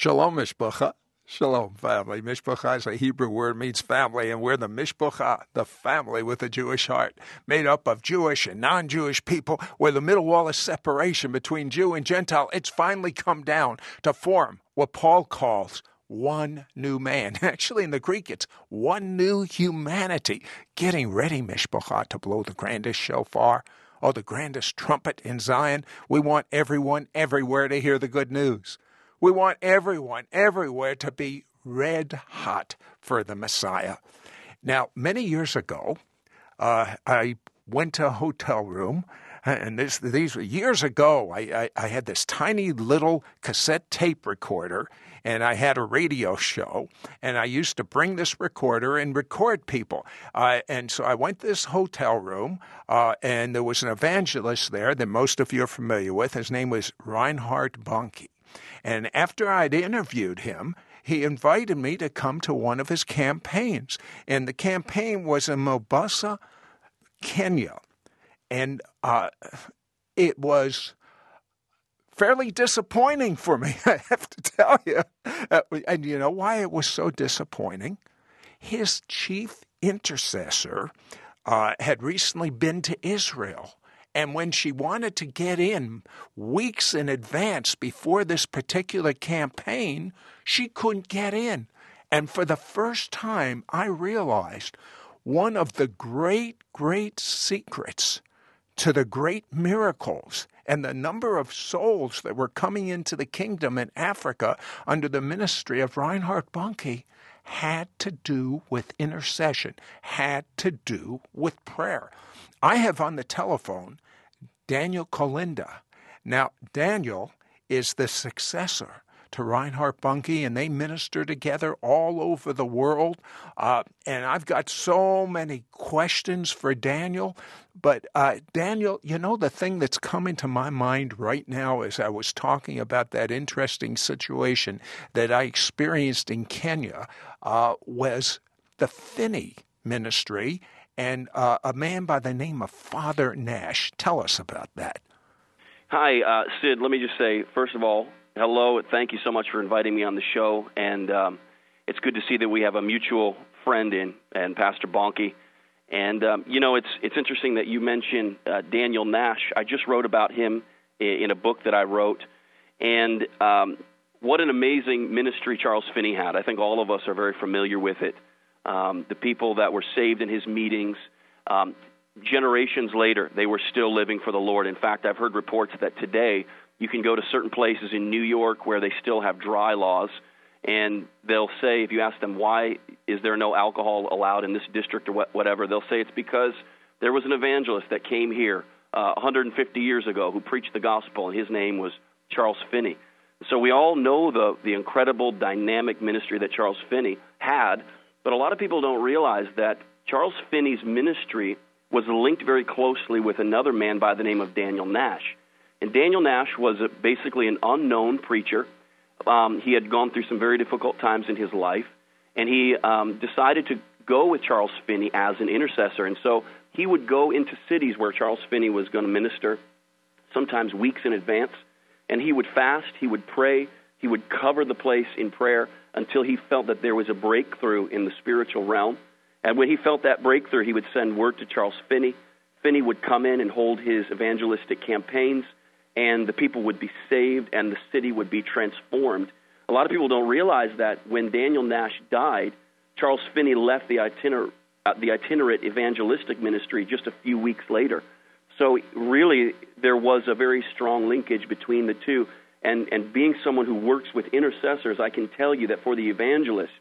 Shalom, Mishpacha. Shalom, family. Mishpacha is a Hebrew word, means family, and we're the Mishpacha, the family with a Jewish heart, made up of Jewish and non Jewish people, where the middle wall of separation between Jew and Gentile, it's finally come down to form what Paul calls one new man. Actually, in the Greek, it's one new humanity. Getting ready, Mishpacha, to blow the grandest shofar or the grandest trumpet in Zion. We want everyone everywhere to hear the good news. We want everyone everywhere to be red hot for the Messiah. Now, many years ago, uh, I went to a hotel room, and this, these were years ago. I, I, I had this tiny little cassette tape recorder, and I had a radio show, and I used to bring this recorder and record people. Uh, and so I went to this hotel room, uh, and there was an evangelist there that most of you are familiar with. His name was Reinhard Bonnke. And after I'd interviewed him, he invited me to come to one of his campaigns. And the campaign was in Mombasa, Kenya. And uh, it was fairly disappointing for me, I have to tell you. Uh, and you know why it was so disappointing? His chief intercessor uh, had recently been to Israel and when she wanted to get in weeks in advance before this particular campaign, she couldn't get in. And for the first time, I realized one of the great, great secrets to the great miracles and the number of souls that were coming into the kingdom in Africa under the ministry of Reinhard Bonnke had to do with intercession, had to do with prayer. I have on the telephone Daniel Kolenda. Now, Daniel is the successor to Reinhard Bonnke, and they minister together all over the world. Uh, and I've got so many questions for Daniel. But uh, Daniel, you know, the thing that's coming to my mind right now as I was talking about that interesting situation that I experienced in Kenya uh, was the Finney ministry and uh, a man by the name of Father Nash. Tell us about that. Hi, uh, Sid. Let me just say, first of all, hello. Thank you so much for inviting me on the show. And um, it's good to see that we have a mutual friend in, and Pastor Bonnke. And um, you know, it's it's interesting that you mentioned uh, Daniel Nash. I just wrote about him in, in a book that I wrote, and um, what an amazing ministry Charles Finney had. I think all of us are very familiar with it um, the people that were saved in his meetings. Um, generations later, they were still living for the Lord. In fact, I've heard reports that today you can go to certain places in New York where they still have dry laws, and they'll say, if you ask them why is there no alcohol allowed in this district or whatever, they'll say it's because there was an evangelist that came here uh, 150 years ago who preached the gospel, and his name was Charles Finney. So we all know the the incredible dynamic ministry that Charles Finney had but a lot of people don't realize that Charles Finney's ministry was linked very closely with another man by the name of Daniel Nash. And Daniel Nash was a, basically an unknown preacher. Um, he had gone through some very difficult times in his life, and he um, decided to go with Charles Finney as an intercessor. And so he would go into cities where Charles Finney was going to minister, sometimes weeks in advance, and he would fast, he would pray, he would cover the place in prayer until he felt that there was a breakthrough in the spiritual realm. And when he felt that breakthrough, he would send word to Charles Finney. Finney would come in and hold his evangelistic campaigns, and the people would be saved and the city would be transformed. A lot of people don't realize that when Daniel Nash died, Charles Finney left the, itiner- uh, the itinerant evangelistic ministry just a few weeks later. So, really, there was a very strong linkage between the two. And, and being someone who works with intercessors, I can tell you that for the evangelist,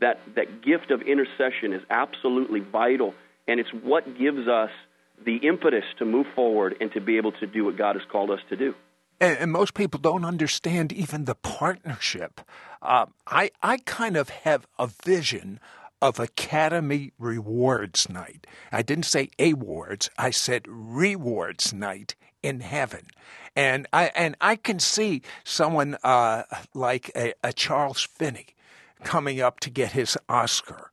that, that gift of intercession is absolutely vital, and it's what gives us the impetus to move forward and to be able to do what God has called us to do. And, and most people don't understand even the partnership. Uh, I, I kind of have a vision of Academy Rewards Night. I didn't say awards, I said rewards night in heaven. And I and I can see someone uh, like a, a Charles Finney coming up to get his Oscar,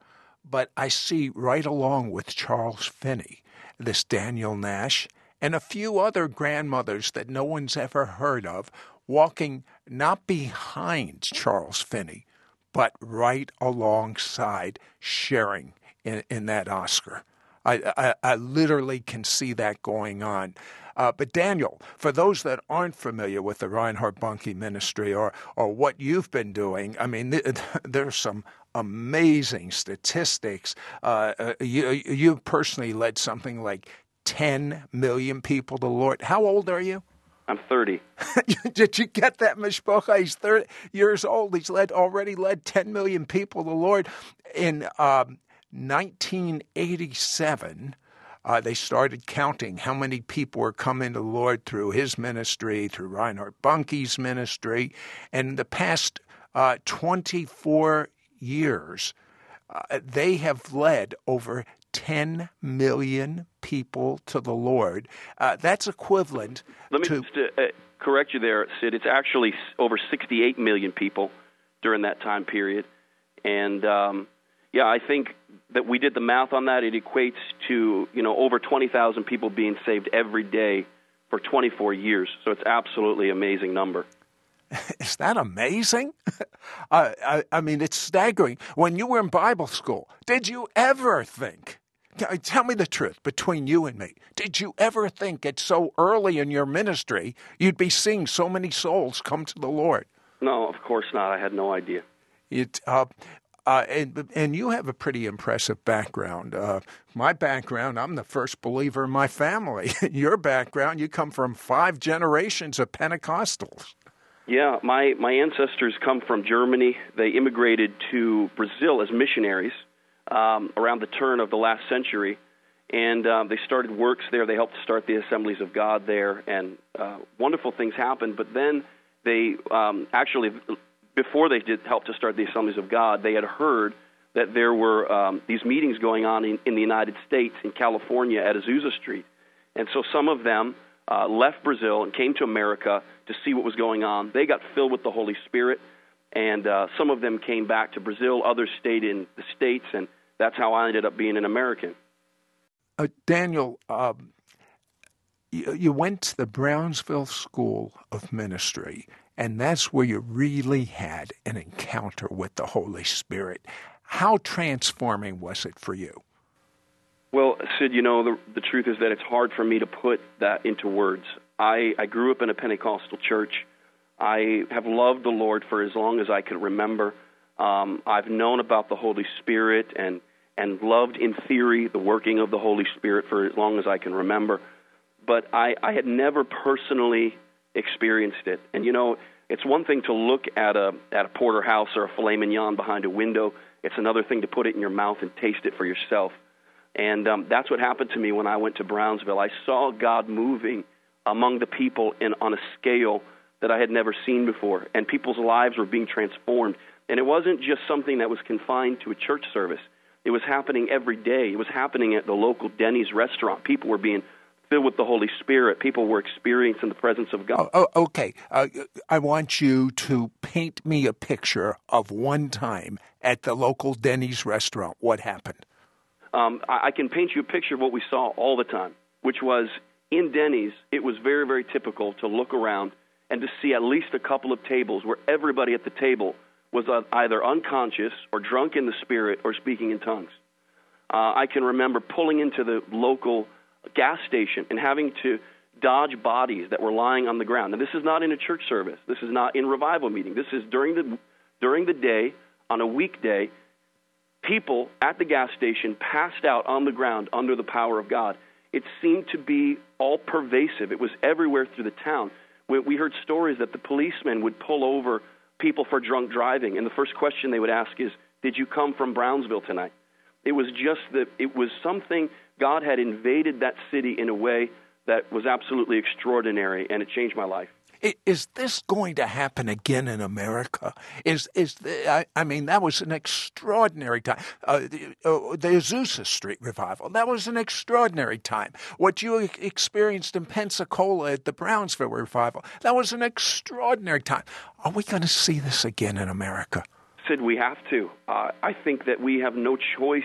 but I see right along with Charles Finney this Daniel Nash and a few other grandmothers that no one's ever heard of walking not behind Charles Finney, but right alongside sharing in, in that Oscar. I, I, I, literally can see that going on. Uh, but Daniel, for those that aren't familiar with the Reinhard Bonnke ministry or or what you've been doing, I mean, th- there's some amazing statistics. Uh, uh, you you personally led something like 10 million people to the Lord. How old are you? I'm 30. Did you get that, Mishpocha? He's 30 years old. He's led already led 10 million people to the Lord. In um, 1987, uh, they started counting how many people were coming to the Lord through his ministry, through Reinhard Bonnke's ministry. And in the past uh, 24 years, uh, they have led over 10 million people to the Lord. Uh, that's equivalent Let me to. just uh, correct you there, Sid. It's actually over 68 million people during that time period. And um, yeah, I think that we did the math on that. It equates to you know over 20,000 people being saved every day for 24 years. So it's absolutely amazing number. Is that amazing? uh, I, I mean, it's staggering. When you were in Bible school, did you ever think? Tell me the truth between you and me. Did you ever think at so early in your ministry you'd be seeing so many souls come to the Lord? No, of course not. I had no idea. It, uh, uh, and, and you have a pretty impressive background. Uh, my background, I'm the first believer in my family. Your background, you come from five generations of Pentecostals. Yeah, my, my ancestors come from Germany. They immigrated to Brazil as missionaries um, around the turn of the last century. And um, they started works there. They helped start the Assemblies of God there, and uh, wonderful things happened. But then they um, actually before they did help to start the Assemblies of God, they had heard that there were um, these meetings going on in, in the United States, in California, at Azusa Street. And so some of them uh, left Brazil and came to America to see what was going on. They got filled with the Holy Spirit, and uh, some of them came back to Brazil. Others stayed in the States, and that's how I ended up being an American. Uh, Daniel, um, you, you went to the Brownsville School of Ministry and that's where you really had an encounter with the Holy Spirit. How transforming was it for you? Well, Sid, you know, the, the truth is that it's hard for me to put that into words. I, I grew up in a Pentecostal church. I have loved the Lord for as long as I can remember. Um, I've known about the Holy Spirit and, and loved, in theory, the working of the Holy Spirit for as long as I can remember. But I, I had never personally experienced it. And you know, it's one thing to look at a at a porterhouse or a filet mignon behind a window. It's another thing to put it in your mouth and taste it for yourself. And um, that's what happened to me when I went to Brownsville. I saw God moving among the people in, on a scale that I had never seen before, and people's lives were being transformed. And it wasn't just something that was confined to a church service. It was happening every day. It was happening at the local Denny's restaurant. People were being filled with the Holy Spirit. People were experiencing the presence of God. Oh, oh, okay. Uh, I want you to paint me a picture of one time at the local Denny's restaurant. What happened? Um, I, I can paint you a picture of what we saw all the time, which was in Denny's, it was very, very typical to look around and to see at least a couple of tables where everybody at the table was uh, either unconscious or drunk in the spirit or speaking in tongues. Uh, I can remember pulling into the local gas station and having to dodge bodies that were lying on the ground. Now, this is not in a church service. This is not in revival meeting. This is during the during the day on a weekday. People at the gas station passed out on the ground under the power of God. It seemed to be all pervasive. It was everywhere through the town. We, we heard stories that the policemen would pull over people for drunk driving, and the first question they would ask is, "Did you come from Brownsville tonight?" It was just that it was something God had invaded that city in a way that was absolutely extraordinary, and it changed my life. Is this going to happen again in America? Is is the, I, I, mean that was an extraordinary time. Uh, the, uh, the Azusa Street revival that was an extraordinary time. What you experienced in Pensacola at the Brownsville revival that was an extraordinary time. Are we going to see this again in America? Sid, we have to. Uh, I think that we have no choice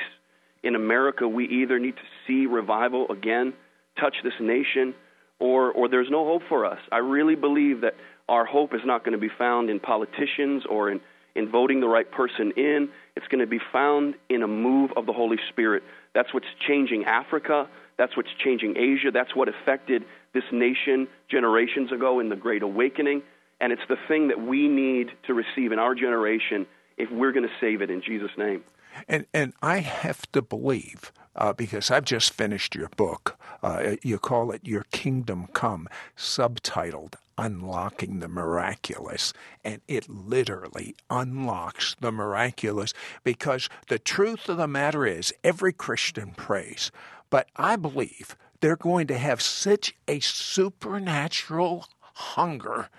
in America, we either need to see revival again touch this nation, or, or there's no hope for us. I really believe that our hope is not going to be found in politicians or in, in voting the right person in. It's going to be found in a move of the Holy Spirit. That's what's changing Africa. That's what's changing Asia. That's what affected this nation generations ago in the Great Awakening. And it's the thing that we need to receive in our generation if we're going to save it in Jesus' name. And and I have to believe uh, because I've just finished your book. Uh, you call it Your Kingdom Come, subtitled Unlocking the Miraculous. And it literally unlocks the miraculous because the truth of the matter is every Christian prays. But I believe they're going to have such a supernatural hunger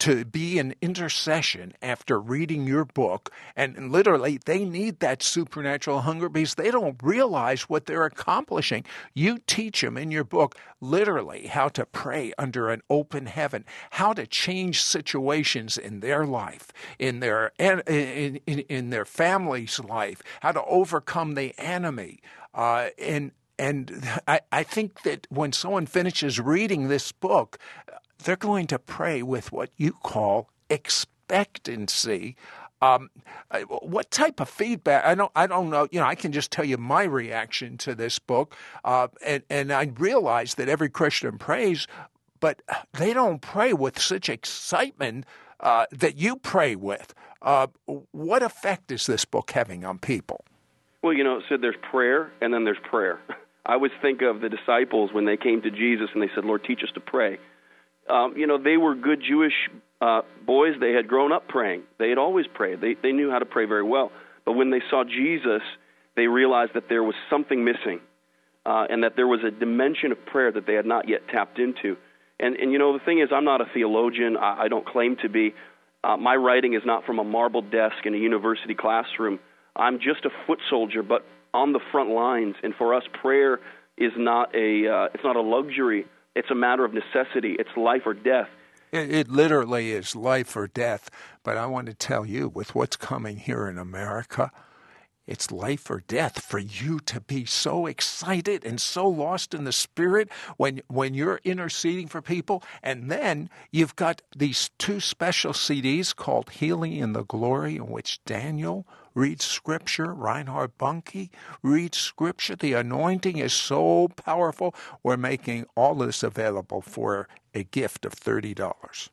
to be an intercession after reading your book. And literally, they need that supernatural hunger because they don't realize what they're accomplishing. You teach them in your book literally how to pray under an open heaven, how to change situations in their life, in their in, in, in their family's life, how to overcome the enemy. Uh, and and I, I think that when someone finishes reading this book, they're going to pray with what you call expectancy. Um, what type of feedback? I don't. I don't know. You know, I can just tell you my reaction to this book, uh, and and I realize that every Christian prays, but they don't pray with such excitement uh, that you pray with. Uh, what effect is this book having on people? Well, you know, so there's prayer, and then there's prayer. I always think of the disciples when they came to Jesus and they said, "Lord, teach us to pray." Um, you know, they were good Jewish uh, boys. They had grown up praying. They had always prayed. They they knew how to pray very well. But when they saw Jesus, they realized that there was something missing, uh, and that there was a dimension of prayer that they had not yet tapped into. And and you know, the thing is, I'm not a theologian. I, I don't claim to be. Uh, my writing is not from a marble desk in a university classroom. I'm just a foot soldier, but on the front lines. And for us, prayer is not a uh, it's not a luxury it's a matter of necessity. It's life or death. It, it literally is life or death. But I want to tell you, with what's coming here in America, it's life or death for you to be so excited and so lost in the spirit when when you're interceding for people. And then you've got these two special CDs called Healing in the Glory, in which Daniel reads scripture. Reinhard Bonnke read scripture. The anointing is so powerful. We're making all this available for a gift of $30.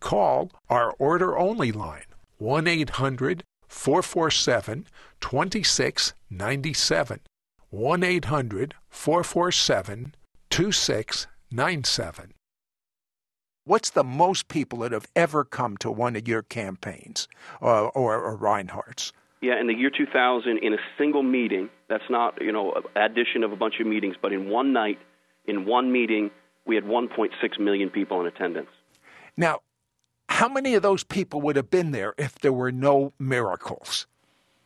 Call our order only line 1 800 447 2697. 1 800 447 2697. What's the most people that have ever come to one of your campaigns uh, or, or Reinhard's? Yeah, in the year 2000, in a single meeting, that's not, you know, addition of a bunch of meetings, but in one night, in one meeting, we had 1.6 million people in attendance. Now, how many of those people would have been there if there were no miracles?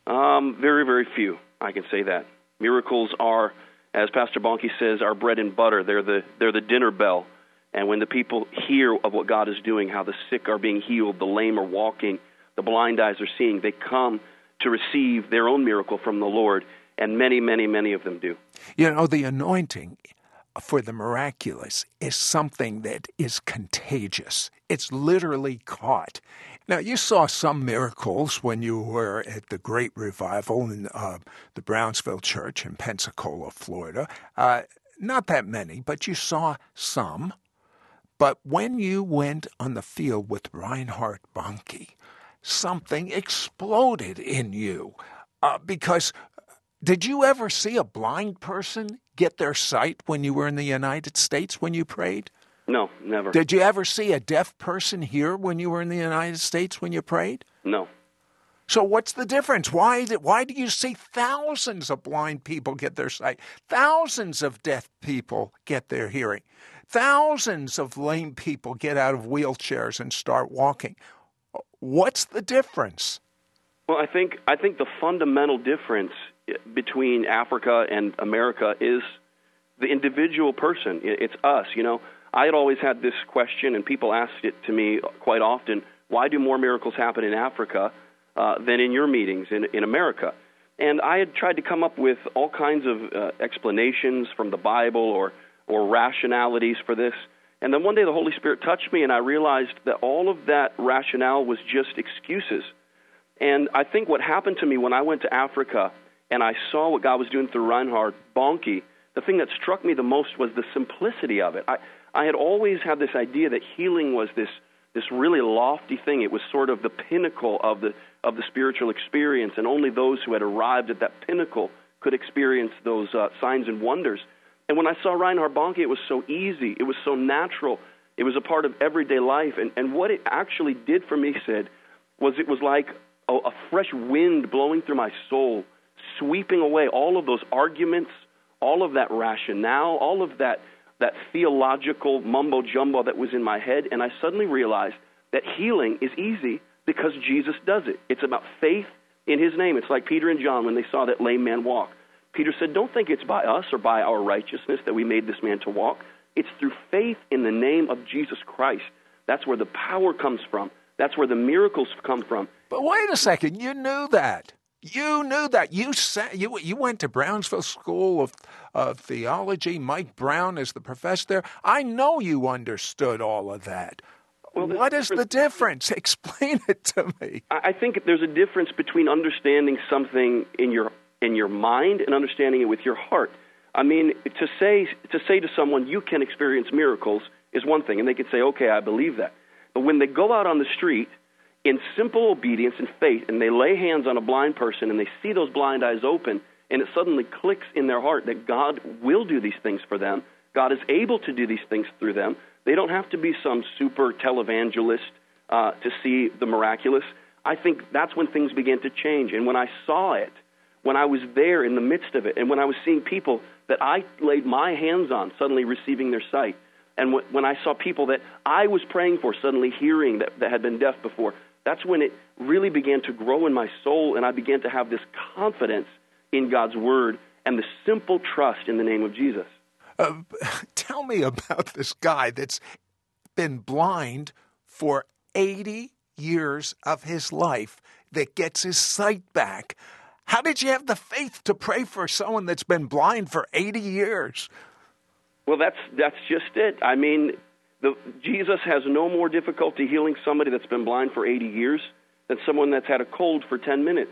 Um, very, very few. I can say that. Miracles are, as Pastor Bonnke says, our bread and butter. They're the they're the dinner bell. And when the people hear of what God is doing, how the sick are being healed, the lame are walking, the blind eyes are seeing, they come to receive their own miracle from the Lord. And many, many, many of them do. You know, the anointing for the miraculous is something that is contagious. It's literally caught. Now, you saw some miracles when you were at the Great Revival in uh, the Brownsville Church in Pensacola, Florida. Uh, not that many, but you saw some. But when you went on the field with Reinhard Bonnke, something exploded in you. Uh, because did you ever see a blind person get their sight when you were in the United States when you prayed? No, never. Did you ever see a deaf person hear when you were in the United States when you prayed? No. So what's the difference? Why why do you see thousands of blind people get their sight? Thousands of deaf people get their hearing. Thousands of lame people get out of wheelchairs and start walking. What's the difference? Well, I think I think the fundamental difference between Africa and America is the individual person. It's us, you know. I had always had this question, and people asked it to me quite often why do more miracles happen in Africa uh, than in your meetings in, in America? And I had tried to come up with all kinds of uh, explanations from the Bible or, or rationalities for this. And then one day the Holy Spirit touched me, and I realized that all of that rationale was just excuses. And I think what happened to me when I went to Africa and I saw what God was doing through Reinhard Bonnke, the thing that struck me the most was the simplicity of it. I, I had always had this idea that healing was this this really lofty thing. It was sort of the pinnacle of the of the spiritual experience, and only those who had arrived at that pinnacle could experience those uh, signs and wonders. And when I saw Reinhard Bonnke, it was so easy. It was so natural. It was a part of everyday life. And, and what it actually did for me, Sid, was it was like a, a fresh wind blowing through my soul, sweeping away all of those arguments, all of that rationale, all of that, that theological mumbo jumbo that was in my head. And I suddenly realized that healing is easy because Jesus does it. It's about faith in his name. It's like Peter and John when they saw that lame man walk. Peter said, Don't think it's by us or by our righteousness that we made this man to walk. It's through faith in the name of Jesus Christ. That's where the power comes from. That's where the miracles come from. But wait a second, you knew that. You knew that. You sat, you you went to Brownsville School of, of Theology. Mike Brown is the professor there. I know you understood all of that. Well, what is the difference? Explain it to me. I think there's a difference between understanding something in your in your mind and understanding it with your heart. I mean, to say to say to someone you can experience miracles is one thing, and they can say, "Okay, I believe that." But when they go out on the street in simple obedience and faith, and they lay hands on a blind person, and they see those blind eyes open, and it suddenly clicks in their heart that God will do these things for them. God is able to do these things through them. They don't have to be some super televangelist uh, to see the miraculous. I think that's when things began to change. And when I saw it, when I was there in the midst of it, and when I was seeing people that I laid my hands on suddenly receiving their sight, and when I saw people that I was praying for suddenly hearing that, that had been deaf before, that's when it really began to grow in my soul, and I began to have this confidence in God's word and the simple trust in the name of Jesus. Uh, tell me about this guy that's been blind for 80 years of his life that gets his sight back. How did you have the faith to pray for someone that's been blind for 80 years? Well, that's that's just it. I mean, the, Jesus has no more difficulty healing somebody that's been blind for 80 years than someone that's had a cold for 10 minutes.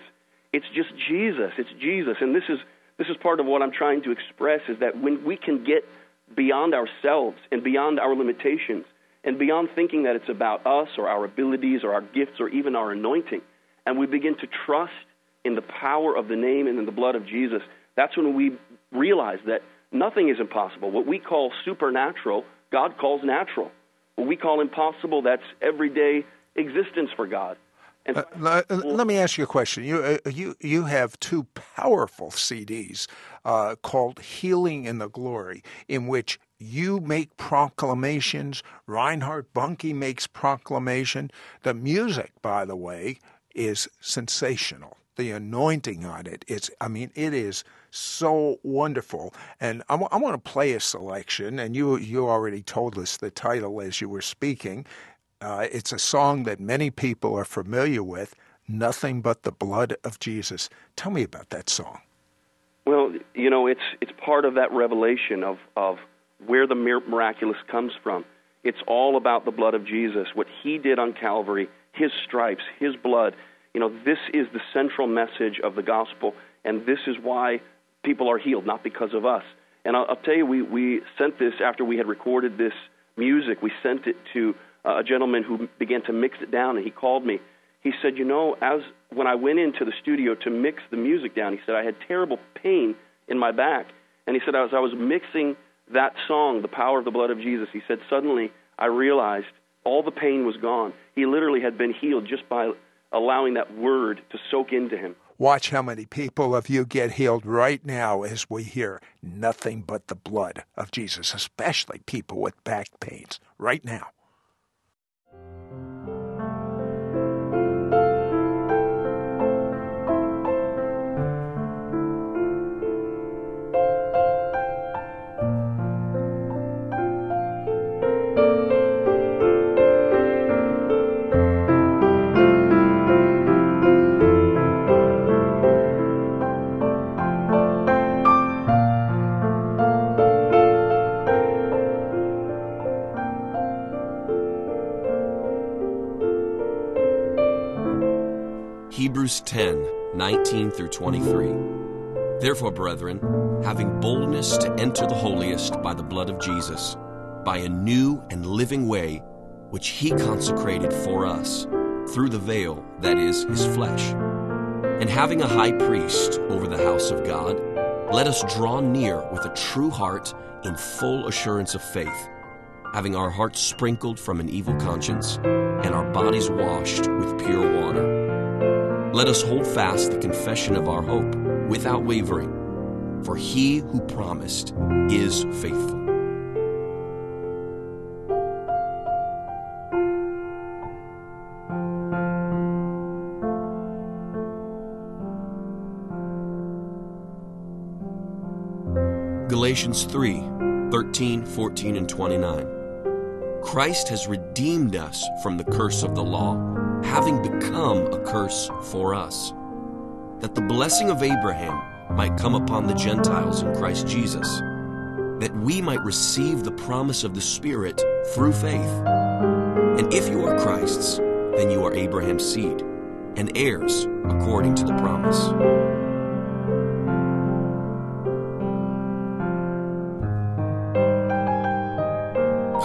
It's just Jesus. It's Jesus, and this is this is part of what I'm trying to express is that when we can get beyond ourselves and beyond our limitations and beyond thinking that it's about us or our abilities or our gifts or even our anointing, and we begin to trust in the power of the name and in the blood of Jesus, that's when we realize that nothing is impossible. What we call supernatural, God calls natural. What we call impossible, that's everyday existence for God. And, uh, let, let, me ask you a question. You uh, you you have two powerful CDs uh, called "Healing in the Glory," in which you make proclamations. Reinhard Bonnke makes proclamation. The music, by the way, is sensational the anointing on it. It's, I mean, it is so wonderful. And I, w- I want to play a selection, and you you already told us the title as you were speaking. Uh, it's a song that many people are familiar with. Nothing but the blood of Jesus. Tell me about that song. Well, you know, it's it's part of that revelation of of where the miraculous comes from. It's all about the blood of Jesus, what He did on Calvary, His stripes, His blood you know, this is the central message of the gospel, and this is why people are healed, not because of us. And I'll, I'll tell you, we, we sent this after we had recorded this music. We sent it to uh, a gentleman who began to mix it down, and he called me. He said, "You know, as when I went into the studio to mix the music down, he said I had terrible pain in my back, and he said as I was mixing that song, "The Power of the Blood of Jesus," he said suddenly I realized all the pain was gone. He literally had been healed just by allowing that word to soak into him. Watch how many people of you get healed right now as we hear nothing but the blood of Jesus, especially people with back pains, right now. Hebrews 10 19 through 23. Therefore, brethren, having boldness to enter the holiest by the blood of Jesus, by a new and living way, which he consecrated for us, through the veil, that is, his flesh. And having a high priest over the house of God, let us draw near with a true heart in full assurance of faith, having our hearts sprinkled from an evil conscience and our bodies washed with pure water. Let us hold fast the confession of our hope without wavering, for he who promised is faithful. Galatians 3 13, 14, and 29. Christ has redeemed us from the curse of the law, having become a curse for us, that the blessing of Abraham might come upon the Gentiles in Christ Jesus, that we might receive the promise of the Spirit through faith. And if you are Christ's, then you are Abraham's seed, and heirs according to the promise.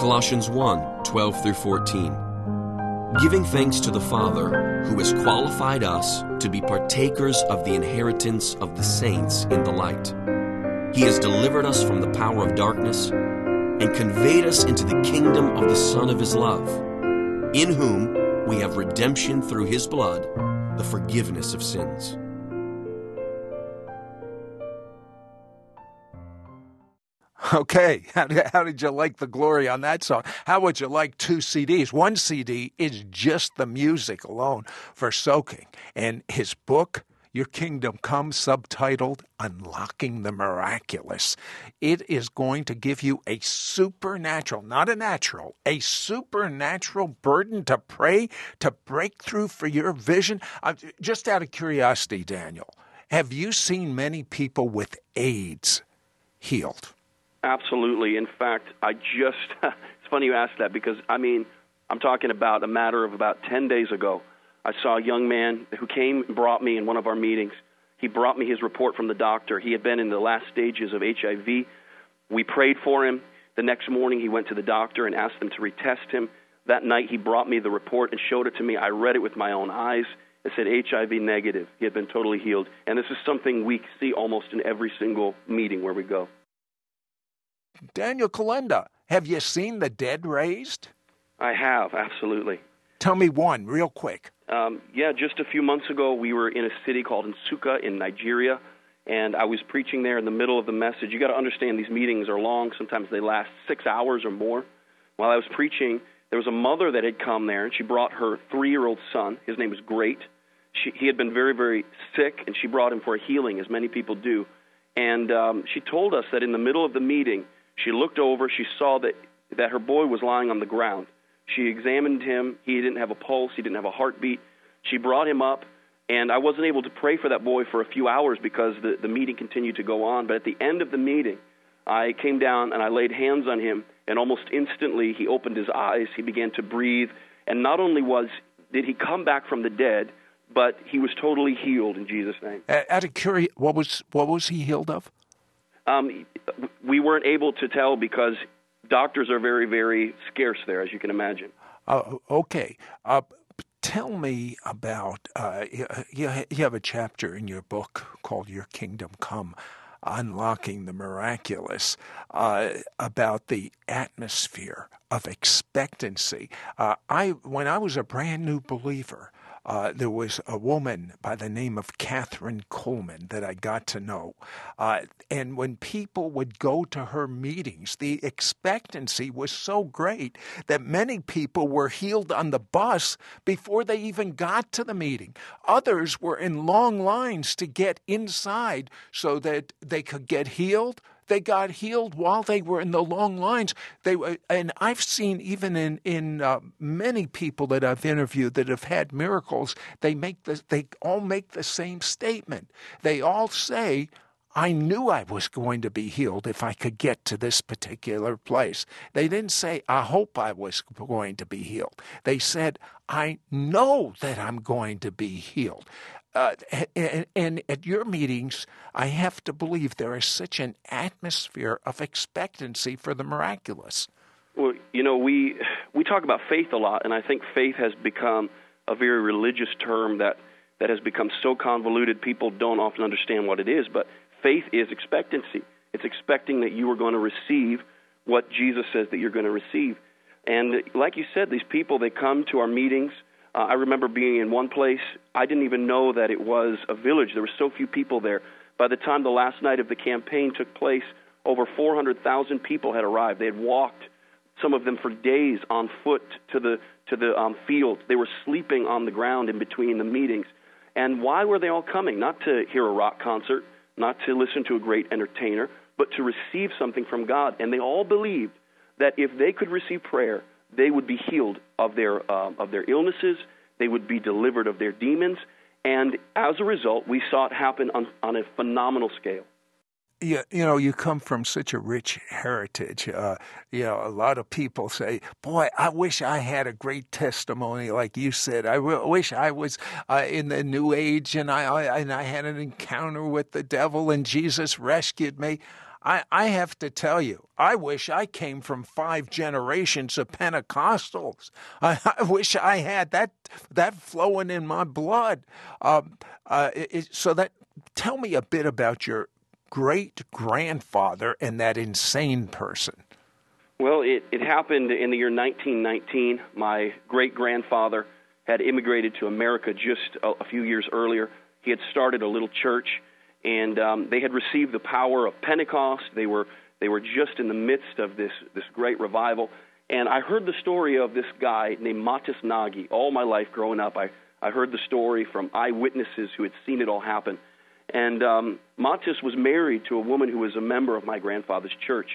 Colossians 1 12 through 14. Giving thanks to the Father, who has qualified us to be partakers of the inheritance of the saints in the light. He has delivered us from the power of darkness and conveyed us into the kingdom of the Son of His love, in whom we have redemption through His blood, the forgiveness of sins. Okay, how how did you like the glory on that song? How would you like two CDs? One CD is just the music alone for soaking. And his book, Your Kingdom Come, subtitled Unlocking the Miraculous. It is going to give you a supernatural, not a natural, a supernatural burden to pray, to break through for your vision. Just out of curiosity, Daniel, have you seen many people with AIDS healed? Absolutely. In fact, I just, it's funny you asked that because, I mean, I'm talking about a matter of about 10 days ago. I saw a young man who came and brought me in one of our meetings. He brought me his report from the doctor. He had been in the last stages of HIV. We prayed for him. The next morning, he went to the doctor and asked them to retest him. That night, he brought me the report and showed it to me. I read it with my own eyes. It said HIV negative. He had been totally healed. And this is something we see almost in every single meeting where we go. Daniel Kolenda, have you seen the dead raised? I have, absolutely. Tell me one, real quick. Um, yeah, just a few months ago, we were in a city called Nsukka in Nigeria, and I was preaching there in the middle of the message. You got to understand these meetings are long; sometimes they last six hours or more. While I was preaching, there was a mother that had come there, and she brought her three-year-old son. His name was Great. She, he had been very, very sick, and she brought him for a healing, as many people do. And um, she told us that in the middle of the meeting, she looked over. She saw that, that her boy was lying on the ground. She examined him. He didn't have a pulse, he didn't have a heartbeat. She brought him up, and I wasn't able to pray for that boy for a few hours because the, the meeting continued to go on. But at the end of the meeting, I came down and I laid hands on him, and almost instantly he opened his eyes. He began to breathe, and not only was did he come back from the dead, but he was totally healed in Jesus' name. Out of curiosity, what was what was he healed of? Um, we weren't able to tell because doctors are very, very scarce there, as you can imagine. Uh, okay. Uh, tell me about uh, you, you have a chapter in your book called Your Kingdom Come. Unlocking the miraculous, uh, about the atmosphere of expectancy. Uh, I, when I was a brand new believer, uh, there was a woman by the name of Kathryn Kuhlman that I got to know. Uh, and when people would go to her meetings, the expectancy was so great that many people were healed on the bus before they even got to the meeting. Others were in long lines to get inside so that they could get healed they got healed while they were in the long lines. They and I've seen even in in uh, many people that I've interviewed that have had miracles. They make the they all make the same statement. They all say. I knew I was going to be healed if I could get to this particular place. They didn't say, I hope I was going to be healed. They said, I know that I'm going to be healed. Uh, and, and, at your meetings, I have to believe there is such an atmosphere of expectancy for the miraculous. Well, you know, we we talk about faith a lot, and I think faith has become a very religious term that that has become so convoluted people don't often understand what it is. But faith is expectancy. It's expecting that you are going to receive what Jesus says that you're going to receive. And like you said, these people they come to our meetings. Uh, I remember being in one place. I didn't even know that it was a village. There were so few people there. By the time the last night of the campaign took place, over 400,000 people had arrived. They had walked some of them for days on foot to the to the um, fields. They were sleeping on the ground in between the meetings. And why were they all coming? Not to hear a rock concert, not to listen to a great entertainer, but to receive something from God. And they all believed that if they could receive prayer, they would be healed of their uh, of their illnesses. They would be delivered of their demons. And as a result, we saw it happen on, on a phenomenal scale you, you know, you come from such a rich heritage. Uh, you know, a lot of people say, "Boy, I wish I had a great testimony like you said. I wish I was uh, in the New Age and I, I and I had an encounter with the devil and Jesus rescued me." I, I have to tell you, I wish I came from five generations of Pentecostals. I, I wish I had that that flowing in my blood. Um, uh, it, so that tell me a bit about your great grandfather and that insane person? Well, it, it happened in the year 1919. My great grandfather had immigrated to America just a, a, few years earlier. He had started a little church, and um, they had received the power of Pentecost. They were they were just in the midst of this this great revival. And I heard the story of this guy named Matis Nagy all my life growing up. I I heard the story from eyewitnesses who had seen it all happen. And um, Matis was married to a woman who was a member of my grandfather's church.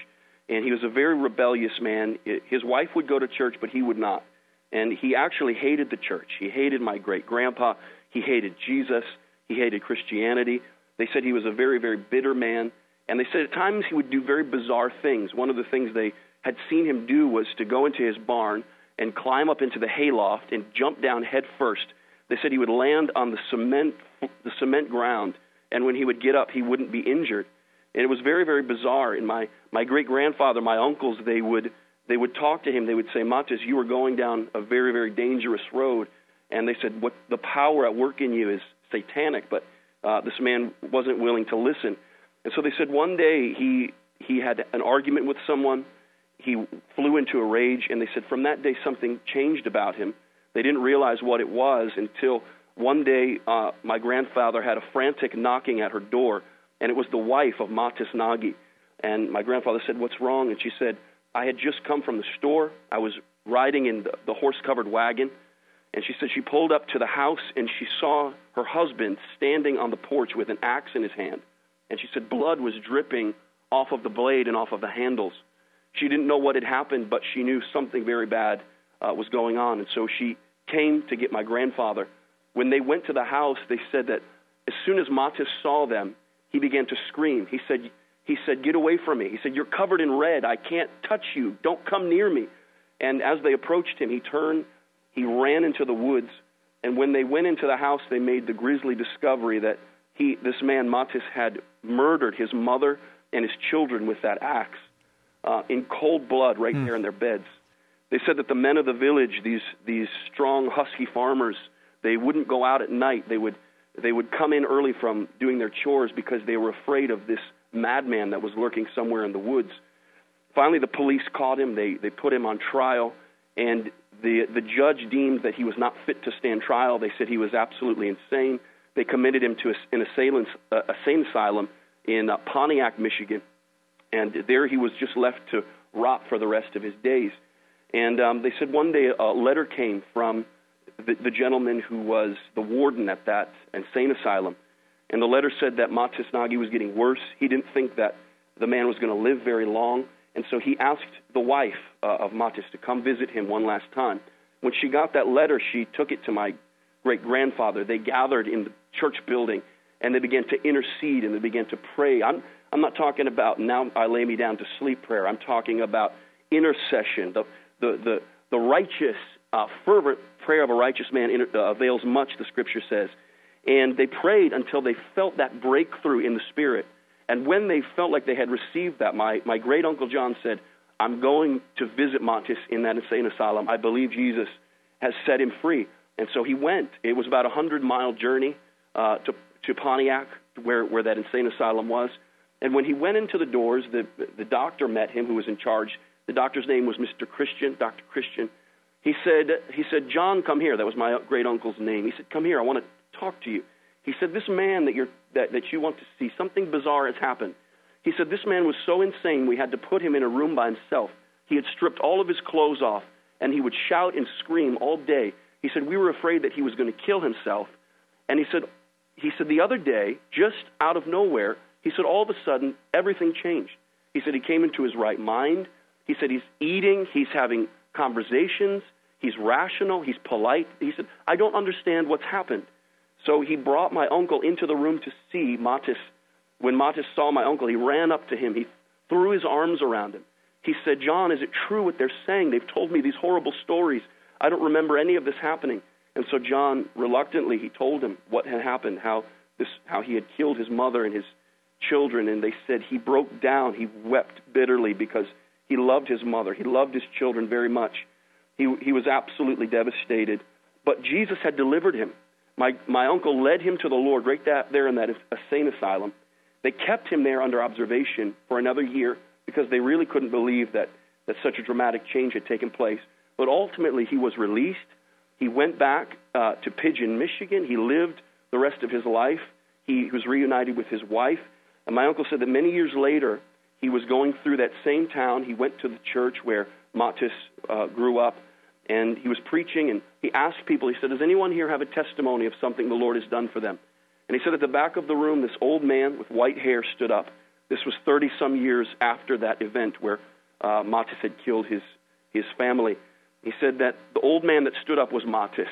And he was a very rebellious man. His wife would go to church, but he would not. And he actually hated the church. He hated my great grandpa. He hated Jesus. He hated Christianity. They said he was a very, very bitter man. And they said at times he would do very bizarre things. One of the things they had seen him do was to go into his barn and climb up into the hayloft and jump down head first. They said he would land on the cement, the cement ground and when he would get up, he wouldn't be injured. And it was very, very bizarre. And my my great grandfather, my uncles, they would they would talk to him. They would say, Matis, you are going down a very, very dangerous road." And they said, "What the power at work in you is satanic." But uh, this man wasn't willing to listen. And so they said one day he he had an argument with someone. He flew into a rage, and they said from that day something changed about him. They didn't realize what it was until one day, uh, my grandfather had a frantic knocking at her door, and it was the wife of Matis Nagy. And my grandfather said, What's wrong? And she said, I had just come from the store. I was riding in the, the horse covered wagon. And she said she pulled up to the house and she saw her husband standing on the porch with an axe in his hand. And she said blood was dripping off of the blade and off of the handles. She didn't know what had happened, but she knew something very bad uh, was going on. And so she came to get my grandfather. When they went to the house, they said that as soon as Matis saw them, he began to scream. He said, he said, Get away from me. He said, You're covered in red. I can't touch you. Don't come near me. And as they approached him, he turned, he ran into the woods. And when they went into the house, they made the grisly discovery that he, this man, Matis, had murdered his mother and his children with that axe uh, in cold blood right mm. there in their beds. They said that the men of the village, these, these strong, husky farmers, they wouldn't go out at night. They would they would come in early from doing their chores because they were afraid of this madman that was lurking somewhere in the woods. Finally, the police caught him. They they put him on trial, and the the judge deemed that he was not fit to stand trial. They said he was absolutely insane. They committed him to a, an assailant, uh, insane asylum in uh, Pontiac, Michigan, and there he was just left to rot for the rest of his days. And um, they said one day a letter came from the, the gentleman who was the warden at that insane asylum. And the letter said that Matis Nagy was getting worse. He didn't think that the man was going to live very long. And so he asked the wife uh, of Matis to come visit him one last time. When she got that letter, she took it to my great grandfather. They gathered in the church building and they began to intercede and they began to pray. I'm, I'm not talking about now I lay me down to sleep prayer. I'm talking about intercession, the, the, the, the righteous, uh, fervent prayer of a righteous man uh, avails much, the scripture says. And they prayed until they felt that breakthrough in the spirit. And when they felt like they had received that, my, my great uncle John said, I'm going to visit Matis in that insane asylum. I believe Jesus has set him free. And so he went. It was about a hundred mile journey uh, to, to Pontiac, where, where that insane asylum was. And when he went into the doors, the, the doctor met him who was in charge. The doctor's name was Mr. Christian, Dr. Christian. He said, he said, John, come here. That was my great uncle's name. He said, come here. I want to talk to you. He said, this man that, you're, that, that you want to see, something bizarre has happened. He said, this man was so insane we had to put him in a room by himself. He had stripped all of his clothes off, and he would shout and scream all day. He said, we were afraid that he was going to kill himself. And he said, he said, the other day, just out of nowhere, he said, all of a sudden, everything changed. He said he came into his right mind. He said he's eating, he's having conversations, he's rational, he's polite. He said, I don't understand what's happened. So he brought my uncle into the room to see Matis. When Matis saw my uncle, he ran up to him. He threw his arms around him. He said, John, is it true what they're saying? They've told me these horrible stories. I don't remember any of this happening. And so John, reluctantly, he told him what had happened, how, this, how he had killed his mother and his children. And they said he broke down. He wept bitterly because he loved his mother. He loved his children very much. He, he was absolutely devastated. But Jesus had delivered him. My, my uncle led him to the Lord right that, there in that insane asylum. They kept him there under observation for another year because they really couldn't believe that, that such a dramatic change had taken place. But ultimately, he was released. He went back uh, to Pigeon, Michigan. He lived the rest of his life. He was reunited with his wife. And my uncle said that many years later, he was going through that same town. He went to the church where Matis uh, grew up, and he was preaching. And he asked people, he said, Does anyone here have a testimony of something the Lord has done for them? And he said, At the back of the room, this old man with white hair stood up. This was 30 some years after that event where uh, Matis had killed his, his family. He said that the old man that stood up was Matis.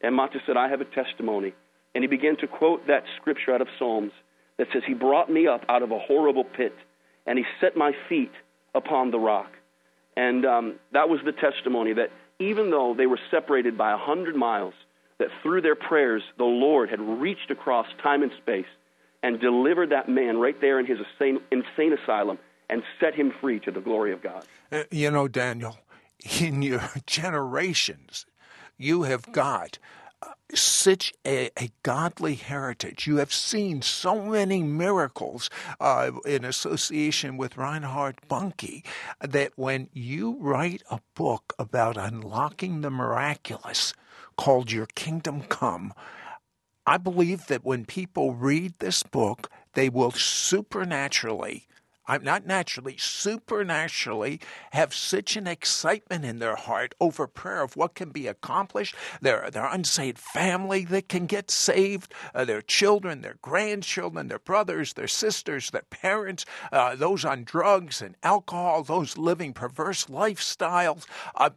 And Matis said, I have a testimony. And he began to quote that scripture out of Psalms that says, He brought me up out of a horrible pit, and He set my feet upon the rock. And um, that was the testimony that even though they were separated by a hundred miles, that through their prayers, the Lord had reached across time and space and delivered that man right there in his insane, insane asylum and set him free to the glory of God. Uh, you know, Daniel, in your generations, you have got such a, a, godly heritage. You have seen so many miracles uh, in association with Reinhard Bonnke that when you write a book about unlocking the miraculous called Your Kingdom Come, I believe that when people read this book, they will supernaturally I'm not naturally, supernaturally have such an excitement in their heart over prayer of what can be accomplished. Their, their unsaved family that can get saved, uh, their children, their grandchildren, their brothers, their sisters, their parents, uh, those on drugs and alcohol, those living perverse lifestyles. Uh,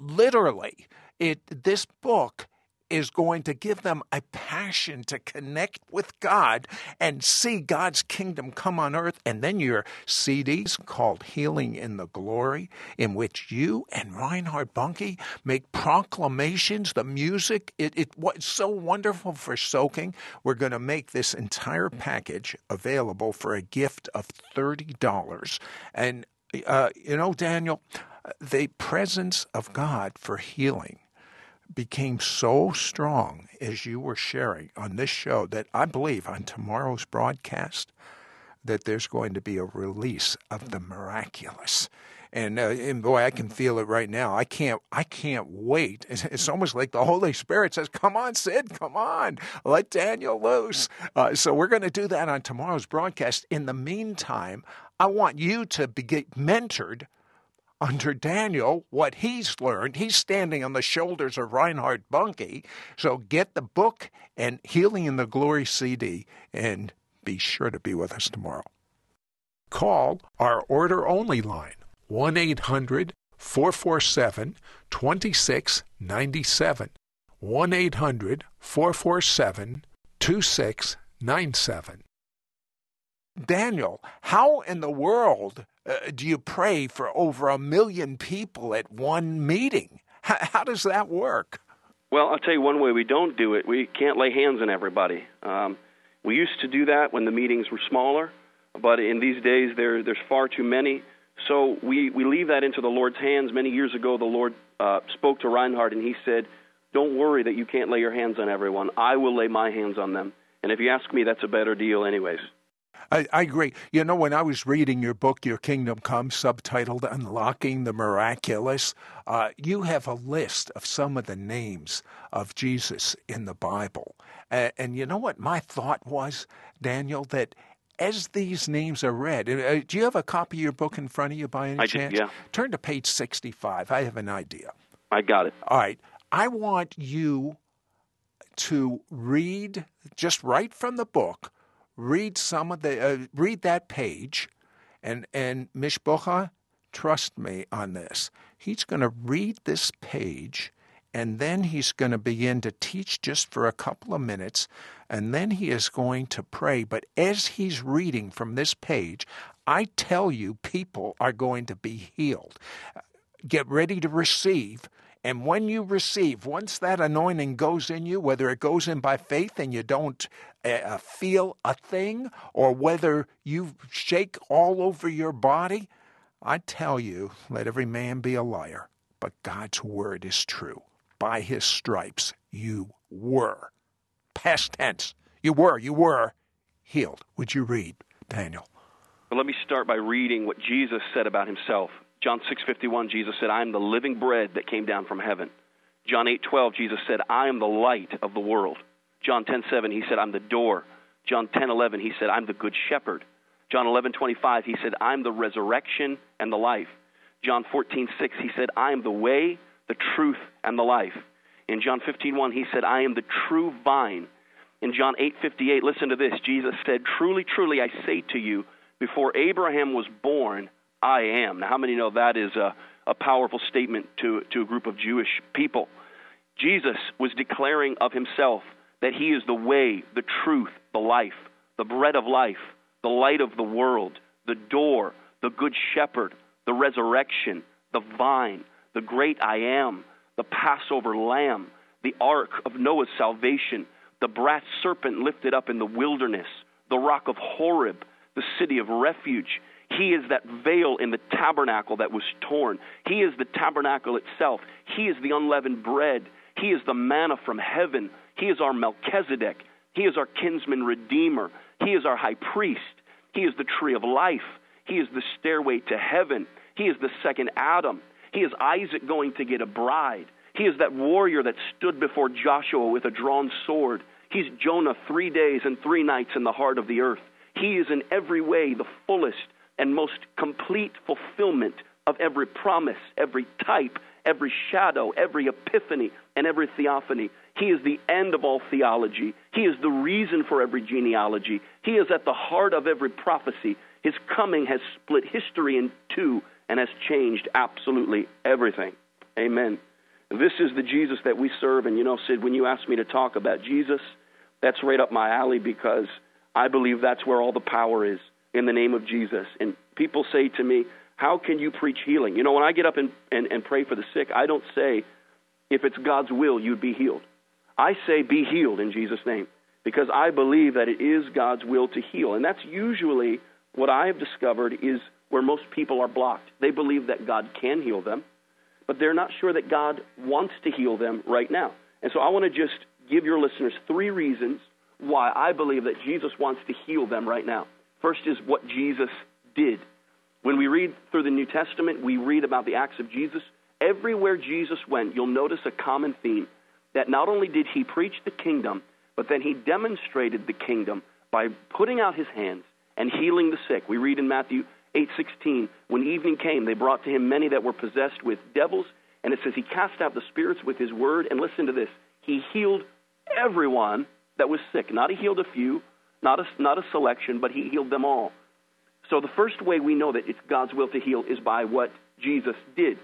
literally, it, this book is going to give them a passion to connect with God and see God's kingdom come on earth. And then your CDs called Healing in the Glory, in which you and Reinhard Bonnke make proclamations. The music, it, it it's so wonderful for soaking. We're going to make this entire package available for a gift of $30. And, uh, you know, Daniel, the presence of God for healing became so strong as you were sharing on this show that I believe on tomorrow's broadcast that there's going to be a release of the miraculous. And, uh, and boy, I can feel it right now. I can't, I can't wait. It's, it's, almost like the Holy Spirit says, "Come on, Sid, come on, let Daniel loose." Uh, so we're going to do that on tomorrow's broadcast. In the meantime, I want you to be mentored under Daniel what he's learned. He's standing on the shoulders of Reinhard Bonnke. So get the book and Healing in the Glory CD and be sure to be with us tomorrow. Call our order only line 1 800 447 2697. 1 800 447 2697. Daniel, how in the world uh, do you pray for over a million people at one meeting? How, how does that work? Well, I'll tell you one way we don't do it. We can't lay hands on everybody. Um, we used to do that when the meetings were smaller, but in these days there there's far too many. So we, we leave that into the Lord's hands. Many years ago, the Lord uh, spoke to Reinhard and he said, Don't worry that you can't lay your hands on everyone. I will lay my hands on them. And if you ask me, that's a better deal, anyways. I, I, agree. You know, when I was reading your book, Your Kingdom Come, subtitled Unlocking the Miraculous, uh, you have a list of some of the names of Jesus in the Bible. Uh, and you know what my thought was, Daniel, that as these names are read, uh, do you have a copy of your book in front of you by any I chance? Do, yeah. Turn to page 65. I have an idea. I got it. All right. I want you to read, just right from the book, read some of the uh, read that page, and and Mishpocha, trust me on this. He's going to read this page, and then he's going to begin to teach just for a couple of minutes, and then he is going to pray. But as he's reading from this page, I tell you, people are going to be healed. Get ready to receive and when you receive, once that anointing goes in you, whether it goes in by faith and you don't uh, uh, feel a thing, or whether you shake all over your body, I tell you, let every man be a liar. But God's word is true. By his stripes, you were. Past tense. You were, you were healed. Would you read, Daniel? Well, let me start by reading what Jesus said about himself John 6:51 Jesus said, "I am the living bread that came down from heaven." John 8:12 Jesus said, "I am the light of the world." John 10:7 he said, "I'm the door." John 10:11 he said, "I'm the good shepherd." John 11:25 he said, "I'm the resurrection and the life." John 14:6 he said, "I am the way, the truth and the life." In John 15:1 he said, "I am the true vine." In John 8:58 listen to this. Jesus said, "Truly, truly I say to you, before Abraham was born, I am. Now, how many know that is a, a powerful statement to, to a group of Jewish people? Jesus was declaring of himself that he is the way, the truth, the life, the bread of life, the light of the world, the door, the good shepherd, the resurrection, the vine, the great I am, the Passover lamb, the ark of Noah's salvation, the brass serpent lifted up in the wilderness, the rock of Horeb, the city of refuge. He is that veil in the tabernacle that was torn. He is the tabernacle itself. He is the unleavened bread. He is the manna from heaven. He is our Melchizedek. He is our kinsman redeemer. He is our high priest. He is the tree of life. He is the stairway to heaven. He is the second Adam. He is Isaac going to get a bride. He is that warrior that stood before Joshua with a drawn sword. He's Jonah three days and three nights in the heart of the earth. He is in every way the fullest and most complete fulfillment of every promise, every type, every shadow, every epiphany, and every theophany. He is the end of all theology. He is the reason for every genealogy. He is at the heart of every prophecy. His coming has split history in two and has changed absolutely everything. Amen. This is the Jesus that we serve. And you know, Sid, when you asked me to talk about Jesus, that's right up my alley because I believe that's where all the power is in the name of Jesus. And people say to me, How can you preach healing? You know, when I get up and, and, and pray for the sick, I don't say, If it's God's will, you'd be healed. I say, Be healed in Jesus' name, because I believe that it is God's will to heal. And that's usually what I have discovered is where most people are blocked. They believe that God can heal them, but they're not sure that God wants to heal them right now. And so I want to just give your listeners three reasons why I believe that Jesus wants to heal them right now. First is what Jesus did. When we read through the New Testament, we read about the acts of Jesus. Everywhere Jesus went, you'll notice a common theme that not only did he preach the kingdom, but then he demonstrated the kingdom by putting out his hands and healing the sick. We read in Matthew 8:16, when evening came, they brought to him many that were possessed with devils, and it says he cast out the spirits with his word, and listen to this, he healed everyone that was sick. Not he healed a few, not a, not a selection, but he healed them all. So the first way we know that it's God's will to heal is by what Jesus did.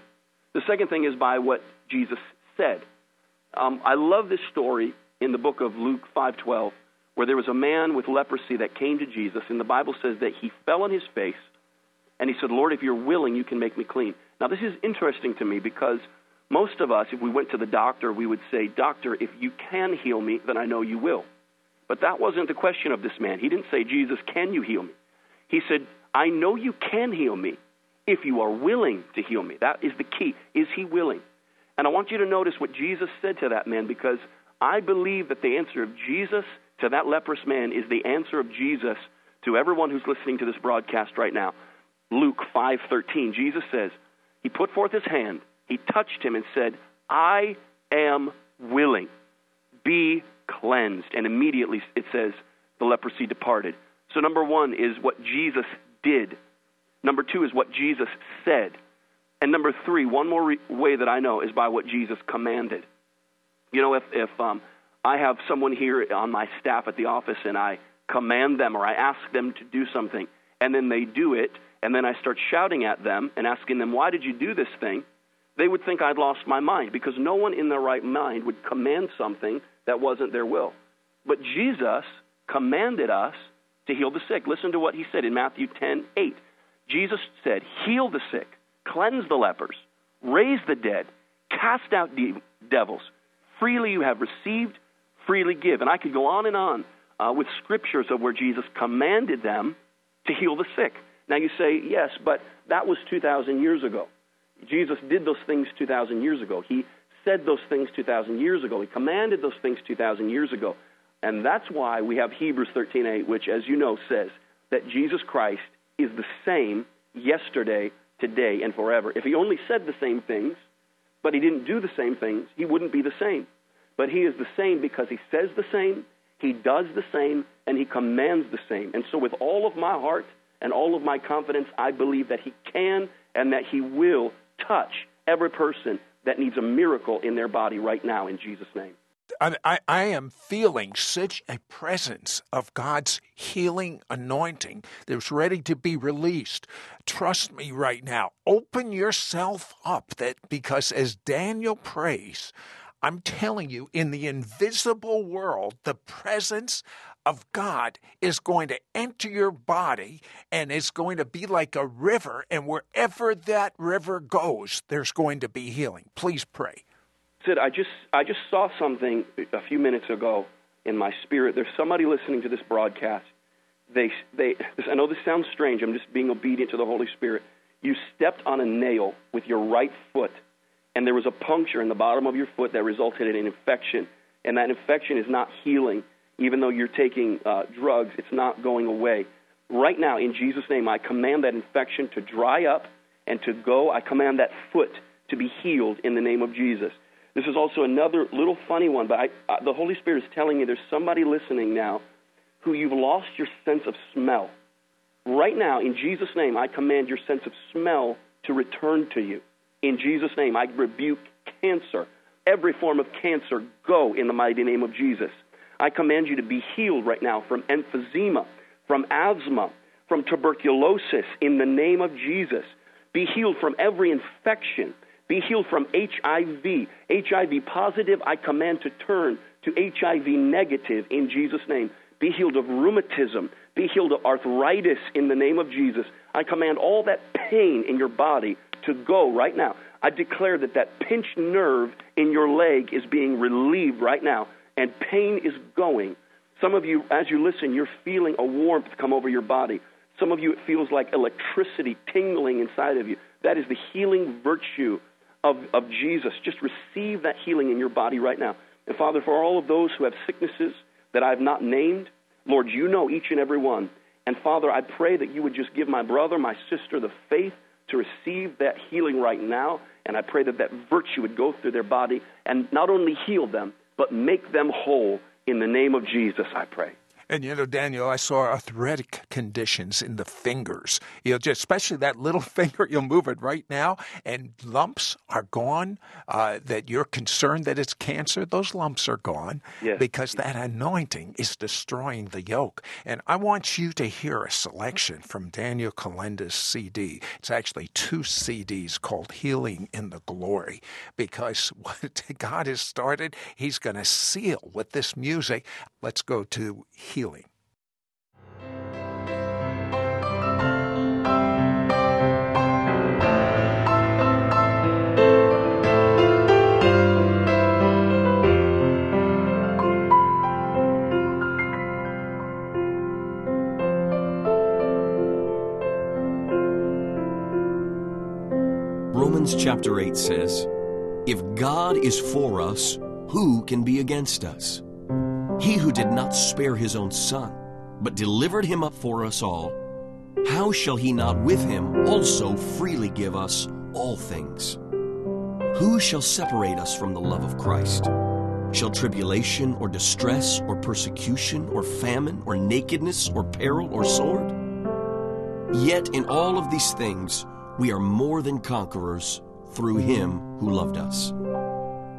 The second thing is by what Jesus said. Um, I love this story in the book of Luke 5:12, where there was a man with leprosy that came to Jesus, and the Bible says that he fell on his face, and he said, "Lord, if you're willing, you can make me clean." Now this is interesting to me because Most of us, if we went to the doctor, we would say, Doctor, if you can heal me, then I know you will. But that wasn't the question of this man. He didn't say, Jesus, can you heal me? He said, I know you can heal me if you are willing to heal me. That is the key. Is he willing? And I want you to notice what Jesus said to that man because I believe that the answer of Jesus to that leprous man is the answer of Jesus to everyone who's listening to this broadcast right now. Luke 5:13 Jesus says, he put forth his hand, he touched him and said, "I am willing. Be cleansed." And immediately it says the leprosy departed. So number 1 is what Jesus did. Number 2 is what Jesus said. And number 3, one more re- way that I know is by what Jesus commanded. You know, if if um, I have someone here on my staff at the office and I command them or I ask them to do something and then they do it and then I start shouting at them and asking them, why did you do this thing? They would think I'd lost my mind because no one in their right mind would command something that wasn't their will. But Jesus commanded us to heal the sick. Listen to what he said in Matthew 10 8. Jesus said, Heal the sick, cleanse the lepers, raise the dead, cast out de- devils. Freely you have received, freely give. And I could go on and on uh, with scriptures of where Jesus commanded them to heal the sick. Now you say, yes, but that was 2,000 years ago. Jesus did those things 2,000 years ago. He said those things 2,000 years ago. He commanded those things 2,000 years ago. And that's why we have Hebrews 13:8, which, as you know, says that Jesus Christ is the same yesterday, today, and forever. If he only said the same things, but he didn't do the same things, he wouldn't be the same. But he is the same because he says the same, he does the same, and he commands the same. And so, with all of my heart and all of my confidence, I believe that he can and that he will touch every person that needs a miracle in their body right now in Jesus' name. I, I, am feeling such a presence of God's healing anointing that's ready to be released. Trust me right now. Open yourself up that because as Daniel prays, I'm telling you, in the invisible world, the presence of God is going to enter your body and it's going to be like a river. And wherever that river goes, there's going to be healing. Please pray. Sid, I just I just saw something a few minutes ago in my spirit. There's somebody listening to this broadcast. They they I know this sounds strange. I'm just being obedient to the Holy Spirit. You stepped on a nail with your right foot, and there was a puncture in the bottom of your foot that resulted in an infection. And that infection is not healing, even though you're taking uh, drugs. It's not going away. Right now, in Jesus' name, I command that infection to dry up and to go. I command that foot to be healed in the name of Jesus. This is also another little funny one, but I, uh, the Holy Spirit is telling me there's somebody listening now who you've lost your sense of smell. Right now, in Jesus' name, I command your sense of smell to return to you. In Jesus' name, I rebuke cancer. Every form of cancer, go in the mighty name of Jesus. I command you to be healed right now from emphysema, from asthma, from tuberculosis in the name of Jesus. Be healed from every infection be healed from HIV. HIV positive, I command to turn to HIV negative in Jesus' name. Be healed of rheumatism. Be healed of arthritis in the name of Jesus. I command all that pain in your body to go right now. I declare that that pinched nerve in your leg is being relieved right now, and pain is going. Some of you, as you listen, you're feeling a warmth come over your body. Some of you, it feels like electricity tingling inside of you. That is the healing virtue of, of Jesus. Just receive that healing in your body right now. And Father, for all of those who have sicknesses that I've not named, Lord, you know each and every one. And Father, I pray that you would just give my brother, my sister, the faith to receive that healing right now. And I pray that that virtue would go through their body and not only heal them, but make them whole. In the name of Jesus, I pray. And you know, Daniel, I saw arthritic conditions in the fingers. You know, just especially that little finger, you'll move it right now, and lumps are gone. Uh, that you're concerned that it's cancer, those lumps are gone yes. because that anointing is destroying the yoke. And I want you to hear a selection from Daniel Kolenda's CD. It's actually two CDs called Healing in the Glory because what God has started, He's going to seal with this music. Let's go to healing healing. Romans chapter 8 says, If God is for us, who can be against us? He who did not spare his own son, but delivered him up for us all, how shall he not with him also freely give us all things? Who shall separate us from the love of Christ? Shall tribulation or distress or persecution or famine or nakedness or peril or sword? Yet in all of these things we are more than conquerors through him who loved us.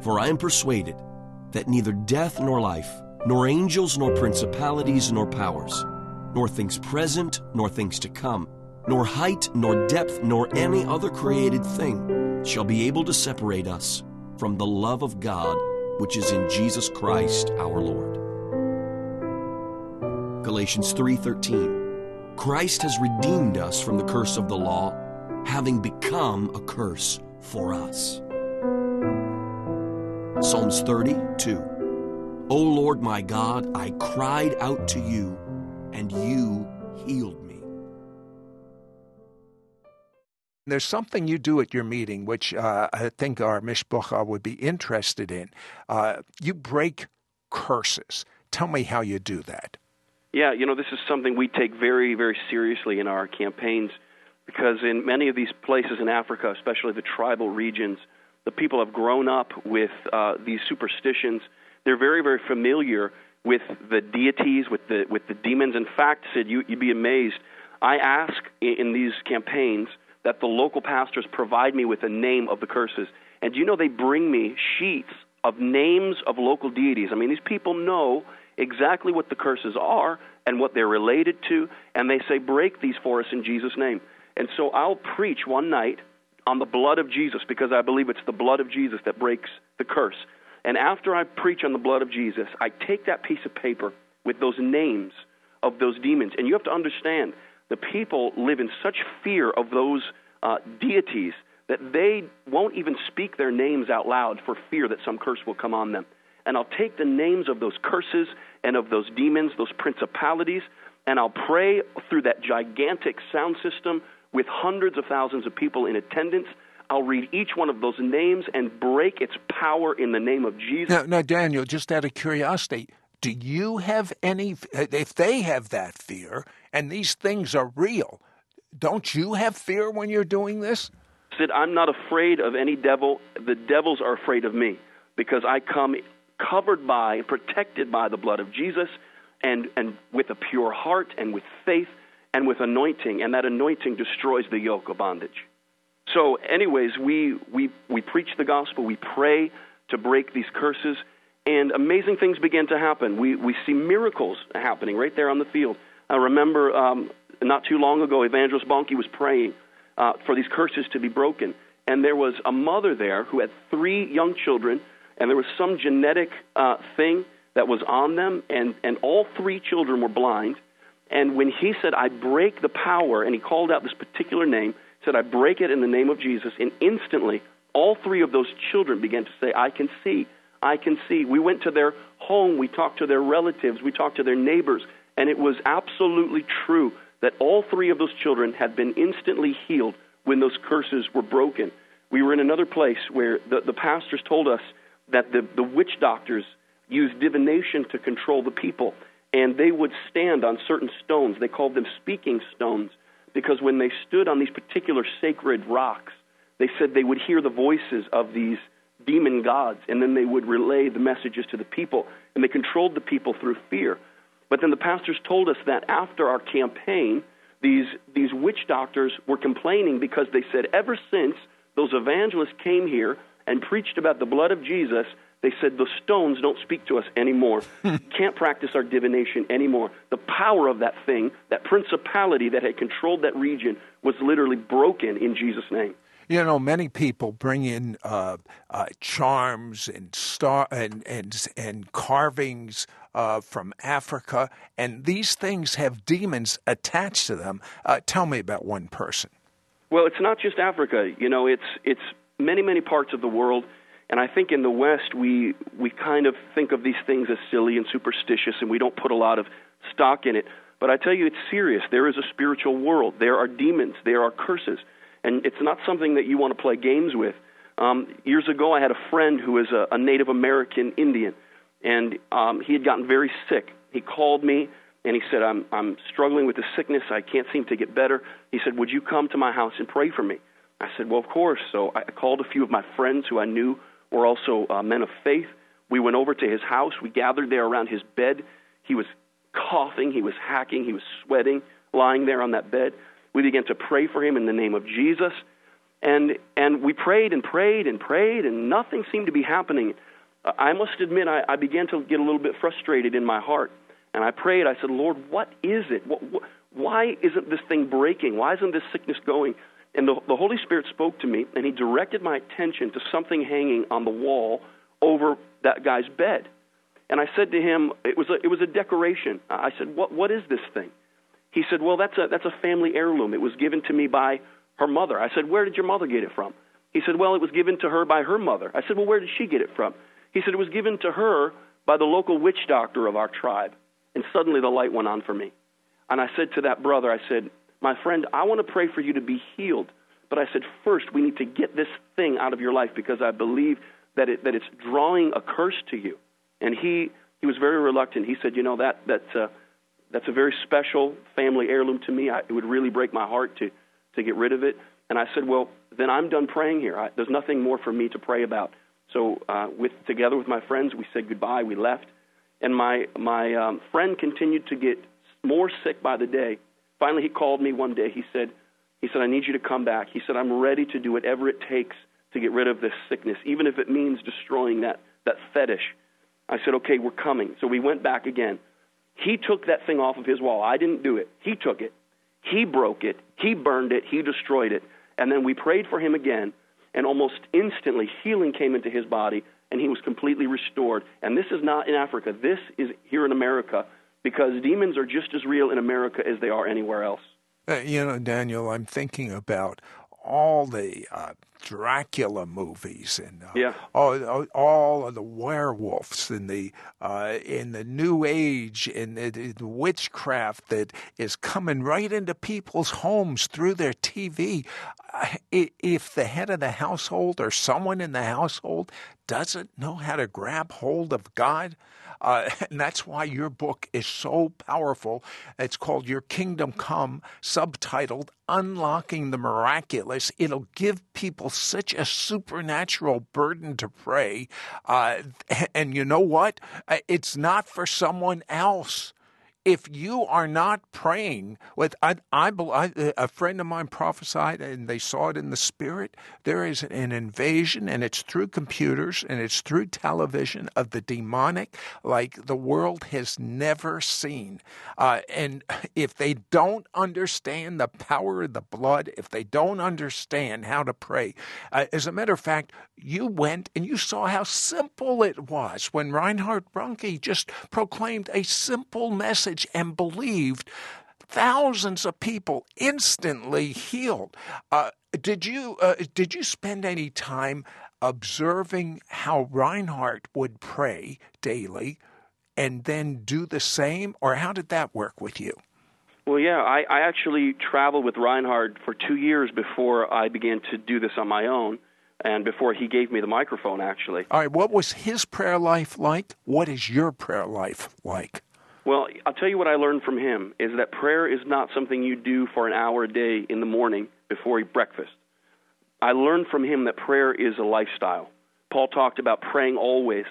For I am persuaded that neither death nor life, nor angels nor principalities nor powers, nor things present nor things to come, nor height nor depth nor any other created thing shall be able to separate us from the love of God which is in Jesus Christ our Lord. Galatians 3:13 Christ has redeemed us from the curse of the law, having become a curse for us. Psalms 32 O Lord my God, I cried out to you, and you healed me. There's something you do at your meeting, which uh, I think our mishpocha would be interested in. Uh, you break curses. Tell me how you do that. Yeah, you know, this is something we take very, very seriously in our campaigns because in many of these places in Africa, especially the tribal regions, the people have grown up with uh, these superstitions. They're very, very familiar with the deities, with the with the demons. In fact, Sid, you, you'd be amazed. I ask in these campaigns that the local pastors provide me with a name of the curses, and do you know they bring me sheets of names of local deities. I mean, these people know exactly what the curses are and what they're related to, and they say, Break these for us in Jesus' name. And so I'll preach one night on the blood of Jesus because I believe it's the blood of Jesus that breaks the curse. And after I preach on the blood of Jesus, I take that piece of paper with those names of those demons. And you have to understand, the people live in such fear of those uh, deities that they won't even speak their names out loud for fear that some curse will come on them and I'll take the names of those curses and of those demons, those principalities, and I'll pray through that gigantic sound system with hundreds of thousands of people in attendance. I'll read each one of those names and break its power in the name of Jesus. Now, now, Daniel, just out of curiosity, do you have any, if they have that fear and these things are real, don't you have fear when you're doing this? Sid, I'm not afraid of any devil. The devils are afraid of me because I come covered by and protected by the blood of Jesus and, and with a pure heart and with faith and with anointing, and that anointing destroys the yoke of bondage. So, anyways, we, we, we preach the gospel, we pray to break these curses, and amazing things begin to happen. We, we see miracles happening right there on the field. I remember um, not too long ago, Evangelist Bonnke was praying uh, for these curses to be broken, and there was a mother there who had three young children and there was some genetic uh, thing that was on them, and, and all three children were blind. And when he said, I break the power, and he called out this particular name, said, I break it in the name of Jesus, and instantly all three of those children began to say, I can see, I can see. We went to their home, we talked to their relatives, we talked to their neighbors, and it was absolutely true that all three of those children had been instantly healed when those curses were broken. We were in another place where the, the pastors told us that the, the witch doctors used divination to control the people. And they would stand on certain stones. They called them speaking stones because when they stood on these particular sacred rocks, they said they would hear the voices of these demon gods, and then they would relay the messages to the people, and they controlled the people through fear. But then the pastors told us that after our campaign, these, these witch doctors were complaining because they said, ever since those evangelists came here, and preached about the blood of Jesus, they said the stones don't speak to us anymore. Can't practice our divination anymore. The power of that thing, that principality that had controlled that region, was literally broken in Jesus' name. You know, many people bring in uh, uh, charms and star and and and carvings uh, from Africa, and these things have demons attached to them. Uh, tell me about one person. Well, it's not just Africa. You know, it's it's many, many parts of the world. And I think in the West, we, we kind of think of these things as silly and superstitious, and we don't put a lot of stock in it. But I tell you, it's serious. There is a spiritual world. There are demons. There are curses. and it's not something that you want to play games with. Um, years ago, I had a friend who was a, a Native American Indian, and um, he had gotten very sick. He called me and he said, I'm, I'm struggling with the sickness. I can't seem to get better. He said, Would you come to my house and pray for me? I said, Well, of course. So I called a few of my friends who I knew were also uh, men of faith. We went over to his house. We gathered there around his bed. He was coughing, he was hacking, he was sweating, lying there on that bed. We began to pray for him in the name of Jesus. And, and we prayed and prayed and prayed, and nothing seemed to be happening. I must admit, I, I began to get a little bit frustrated in my heart. And I prayed, I said, Lord, what is it? What, why isn't this thing breaking? Why isn't this sickness going? And the, the Holy Spirit spoke to me, and He directed my attention to something hanging on the wall over that guy's bed. And I said to him, it was a, it was a decoration. I said, what, what is this thing? He said, well, that's a, that's a family heirloom. It was given to me by her mother. I said, where did your mother get it from? He said, well, it was given to her by her mother. I said, well, where did she get it from? He said, it was given to her by the local witch doctor of our tribe. And suddenly the light went on for me. And I said to that brother, I said, my friend, I want to pray for you to be healed. But I said, first, we need to get this thing out of your life because I believe that, it, that it's drawing a curse to you. And he, he was very reluctant. He said, you know, that, that, uh, that's a very special family heirloom to me. I, it would really break my heart to, to get rid of it. And I said, well, then I'm done praying here. I, there's nothing more for me to pray about. So, uh, with, together with my friends, we said goodbye. We left. And my, my um, friend continued to get more sick by the day. Finally, he called me one day. He said, he said, I need you to come back. He said, I'm ready to do whatever it takes to get rid of this sickness, even if it means destroying that, that fetish. I said, okay, we're coming. So we went back again. He took that thing off of his wall. I didn't do it. He took it. He broke it. He burned it. He destroyed it. And then we prayed for him again, and almost instantly healing came into his body, and he was completely restored. And this is not in Africa. This is here in America because demons are just as real in America as they are anywhere else. Uh, you know, Daniel, I'm thinking about all the uh, Dracula movies and uh, yeah. all, all of the werewolves and the uh, in the New Age and the, the, witchcraft that is coming right into people's homes through their TV. If the head of the household or someone in the household doesn't know how to grab hold of God, uh, and that's why your book is so powerful. It's called Your Kingdom Come, subtitled Unlocking the Miraculous. It'll give people such a supernatural burden to pray. Uh, and you know what? Uh, it's not for someone else if you are not praying with I, I, I, a friend of mine prophesied and they saw it in the spirit. There is an invasion and it's through computers and it's through television of the demonic like the world has never seen. Uh, and if they don't understand the power of the blood if they don't understand how to pray uh, as a matter of fact you went and you saw how simple it was when Reinhard Bonnke just proclaimed a simple message and believed. Thousands of people instantly healed. Uh, did you uh, did you spend any time observing how Reinhard would pray daily, and then do the same, or how did that work with you? Well, yeah, I, I actually traveled with Reinhard for two years before I began to do this on my own and before he gave me the microphone, actually. All right, what was his prayer life like? What is your prayer life like? Well, I'll tell you what I learned from him is that prayer is not something you do for an hour a day in the morning before breakfast. I learned from him that prayer is a lifestyle. Paul talked about praying always.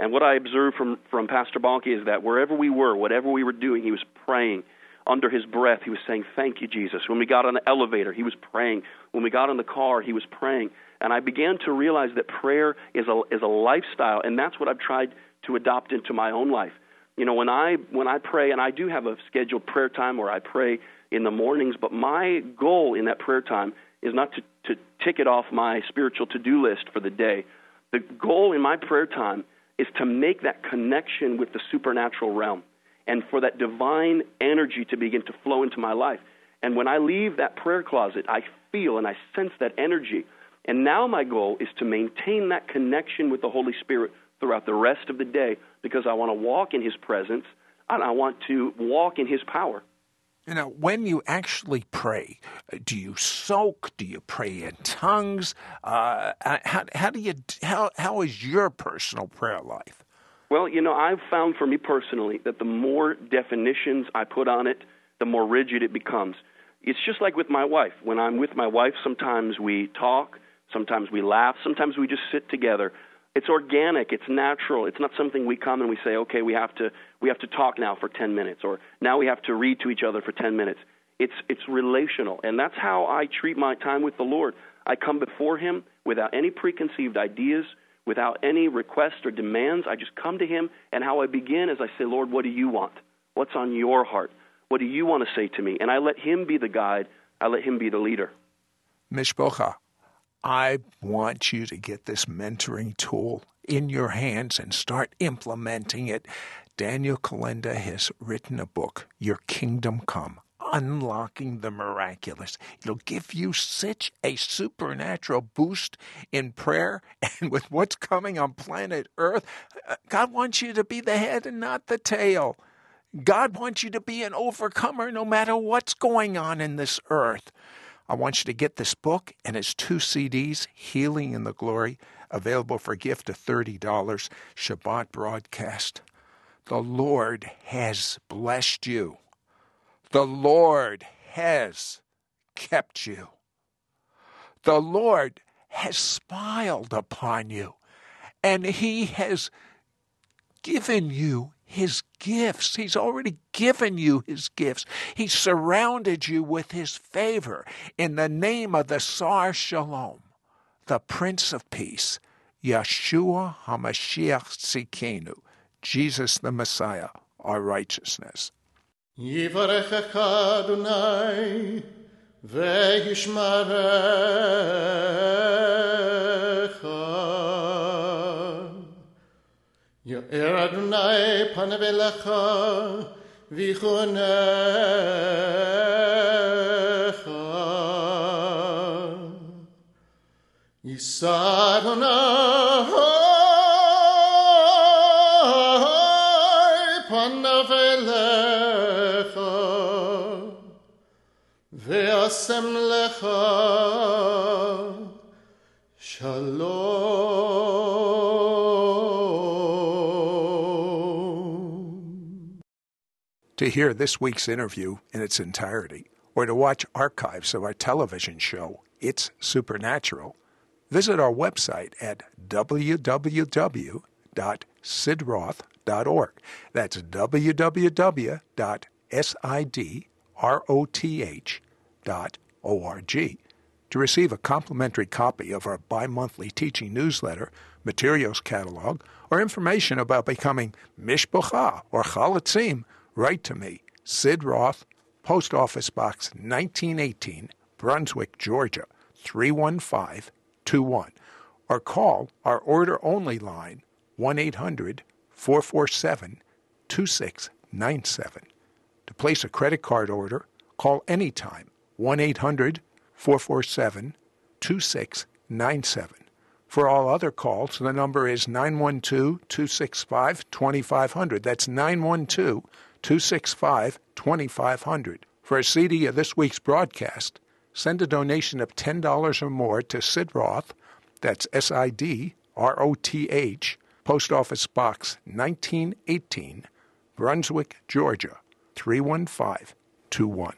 And what I observed from, from Pastor Bonnke is that wherever we were, whatever we were doing, he was praying. Under his breath, he was saying, Thank you, Jesus. When we got on the elevator, he was praying. When we got in the car, he was praying. And I began to realize that prayer is a, is a lifestyle, and that's what I've tried to adopt into my own life. You know, when I when I pray, and I do have a scheduled prayer time where I pray in the mornings, but my goal in that prayer time is not to, to tick it off my spiritual to do list for the day. The goal in my prayer time is to make that connection with the supernatural realm and for that divine energy to begin to flow into my life. And when I leave that prayer closet, I feel and I sense that energy and now my goal is to maintain that connection with the Holy Spirit throughout the rest of the day because I want to walk in His presence and I want to walk in His power. You know, when you actually pray, do you soak? Do you pray in tongues? Uh, how, how do you how how is your personal prayer life? Well, you know, I've found for me personally that the more definitions I put on it, the more rigid it becomes. It's just like with my wife. When I'm with my wife, sometimes we talk, sometimes we laugh, sometimes we just sit together it's organic. It's natural. It's not something we come and we say okay we have to we have to talk now for 10 minutes or now we have to read to each other for 10 minutes. It's it's relational and that's how i treat my time with the lord. I come before him without any preconceived ideas without any requests or demands. I just come to him and how i begin is i say lord what do you want? What's on your heart? What do you want to say to me? And i let him be the guide. I let him be the leader. Mishpocha I want you to get this mentoring tool in your hands and start implementing it. Daniel Kolenda has written a book, Your Kingdom Come unlocking the miraculous. It'll give you such a supernatural boost in prayer and with what's coming on planet Earth. Uh, God wants you to be the head and not the tail. God wants you to be an overcomer no matter what's going on in this earth. I want you to get this book and its two CDs, Healing in the Glory, available for gift of $30, Shabbat broadcast. The Lord has blessed you. The Lord has kept you. The Lord has smiled upon you, and He has given you his gifts. He's already given you his gifts. He surrounded you with his favor in the name of the Sar Shalom, the Prince of Peace, Yeshua HaMashiach Tzidkenu, Jesus the Messiah, our righteousness. יאר אדוני פנה ולך ויחונך יישא אדוני פניו אליך ואשם לך To hear this week's interview in its entirety, or to watch archives of our television show, It's Supernatural, visit our website at www.sidroth.org. That's www.sidroth.org. To receive a complimentary copy of our bi monthly teaching newsletter, materials catalog, or information about becoming Mishpocha or Chalutzim, Write to me, Sid Roth, Post Office Box 1918, Brunswick, Georgia 31521, or call our order only line 1 800 447 2697. To place a credit card order, call anytime 1 800 447 2697. For all other calls, the number is 912 265 2500. That's 912 265 2500. For a CD of this week's broadcast, send a donation of $10 or more to Sid Roth, that's S I D R O T H, Post Office Box 1918, Brunswick, Georgia 31521.